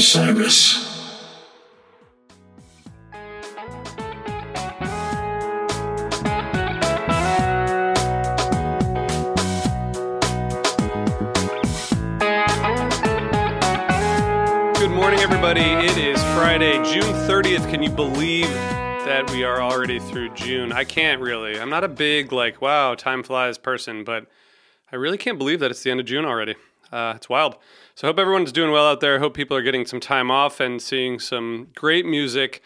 Osiris. Good morning, everybody. It is Friday, June 30th. Can you believe that we are already through June? I can't really. I'm not a big, like, wow, time flies person, but I really can't believe that it's the end of June already. Uh, it's wild. So I hope everyone's doing well out there. I hope people are getting some time off and seeing some great music.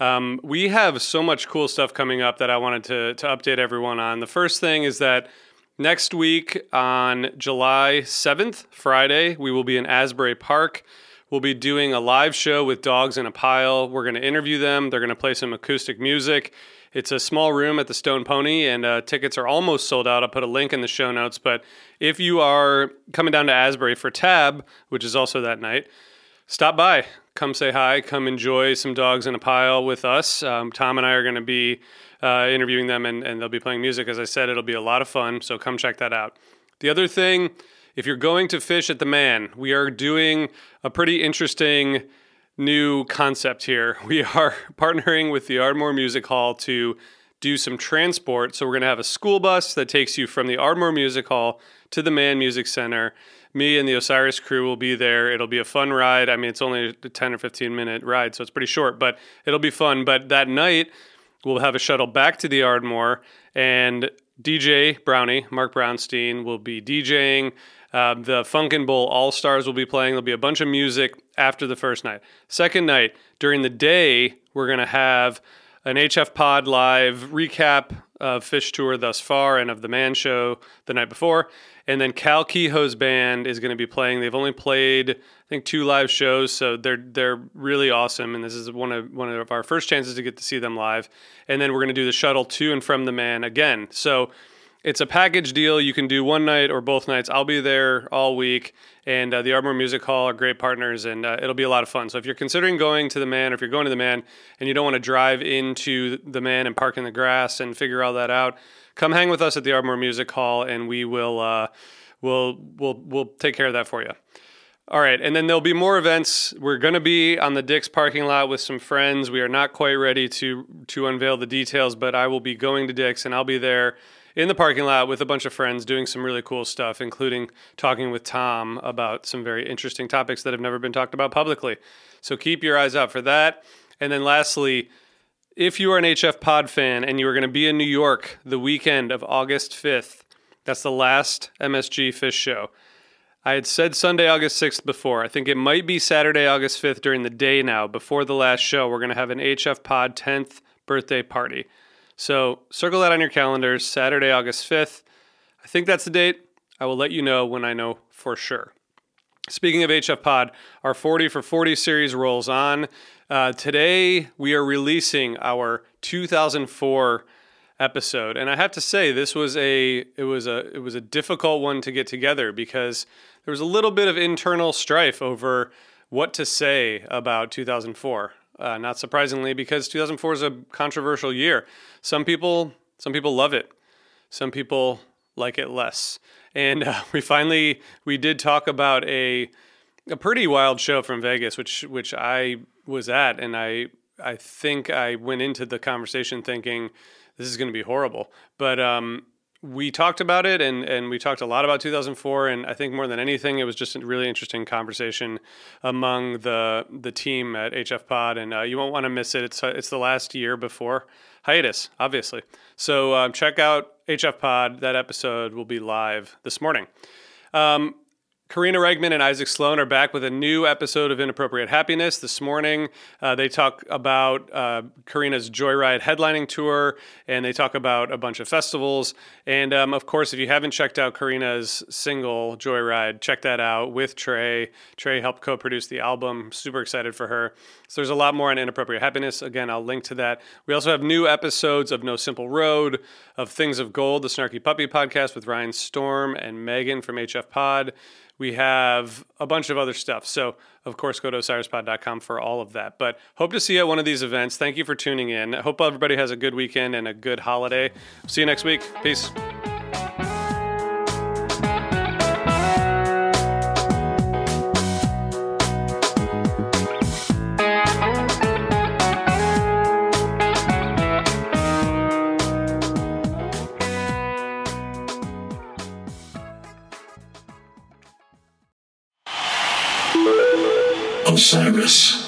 Um, we have so much cool stuff coming up that I wanted to, to update everyone on. The first thing is that next week on July 7th, Friday, we will be in Asbury Park. We'll be doing a live show with Dogs in a Pile. We're going to interview them. They're going to play some acoustic music. It's a small room at the Stone Pony, and uh, tickets are almost sold out. I'll put a link in the show notes. But if you are coming down to Asbury for Tab, which is also that night, stop by. Come say hi. Come enjoy some Dogs in a Pile with us. Um, Tom and I are going to be uh, interviewing them, and, and they'll be playing music. As I said, it'll be a lot of fun. So come check that out. The other thing, if you're going to Phish at the Mann, we are doing a pretty interesting new concept here. We are partnering with the Ardmore Music Hall to do some transport. So we're going to have a school bus that takes you from the Ardmore Music Hall to the Mann Music Center. Me and the Osiris crew will be there. It'll be a fun ride. I mean, it's only a 10 or 15 minute ride, so it's pretty short, but it'll be fun. But that night, we'll have a shuttle back to the Ardmore, and DJ Brownie, Marc Brownstein, will be DJing. Uh, the Funkin' Bowl All Stars will be playing. There'll be a bunch of music after the first night. Second night, during the day, we're going to have an HF Pod live recap of Phish Tour thus far and of the Mann Show the night before. And then Cal Kehoe's band is going to be playing. They've only played, I think, two live shows, so they're they're really awesome. And this is one of one of our first chances to get to see them live. And then we're going to do the shuttle to and from the Mann again. So it's a package deal. You can do one night or both nights. I'll be there all week, and uh, the Ardmore Music Hall are great partners, and uh, it'll be a lot of fun. So if you're considering going to the Mann, or if you're going to the Mann and you don't want to drive into the Mann and park in the grass and figure all that out, come hang with us at the Ardmore Music Hall, and we will uh, we'll we'll we'll take care of that for you. All right, and then there'll be more events. We're going to be on the Dick's parking lot with some friends. We are not quite ready to to unveil the details, but I will be going to Dick's, and I'll be there in the parking lot with a bunch of friends doing some really cool stuff, including talking with Tom about some very interesting topics that have never been talked about publicly. So keep your eyes out for that. And then lastly, if you are an HF Pod fan and you are going to be in New York the weekend of August 5th, that's the last MSG Phish Show. I had said Sunday, August 6th before. I think it might be Saturday, August 5th during the day now, before the last show. We're going to have an HF Pod 10th birthday party. So circle that on your calendars, Saturday, August 5th. I think that's the date. I will let you know when I know for sure. Speaking of HF Pod, our 40 for 40 series rolls on. Uh, today, we are releasing our 2004 episode, and I have to say this was a it was a it was a difficult one to get together because there was a little bit of internal strife over what to say about 2004. Uh, not surprisingly, because 2004 is a controversial year. Some people, some people love it. Some people like it less. And uh, we finally we did talk about a a pretty wild show from Vegas, which which I was at, and I I think I went into the conversation thinking this is going to be horrible. But um, we talked about it and, and we talked a lot about 2004 and I think more than anything it was just a really interesting conversation among the the team at HF Pod and uh, you won't want to miss it. It's it's the last year before hiatus obviously. So um, check out HF Pod. That episode will be live this morning. Um, Karina Rykman and Isaac Sloan are back with a new episode of Inappropriate Happiness this morning. Uh, they talk about uh, Karina's Joyride headlining tour and they talk about a bunch of festivals. And um, of course, if you haven't checked out Karina's single Joyride, check that out with Trey. Trey helped co produce the album. Super excited for her. So there's a lot more on Inappropriate Happiness. Again, I'll link to that. We also have new episodes of No Simple Road, of Things of Gold, the Snarky Puppy podcast with Ryan Storm and Megan from HF Pod. We have a bunch of other stuff. So, of course, go to osirispod.com for all of that. But hope to see you at one of these events. Thank you for tuning in. I hope everybody has a good weekend and a good holiday. See you next week. Peace. Osiris.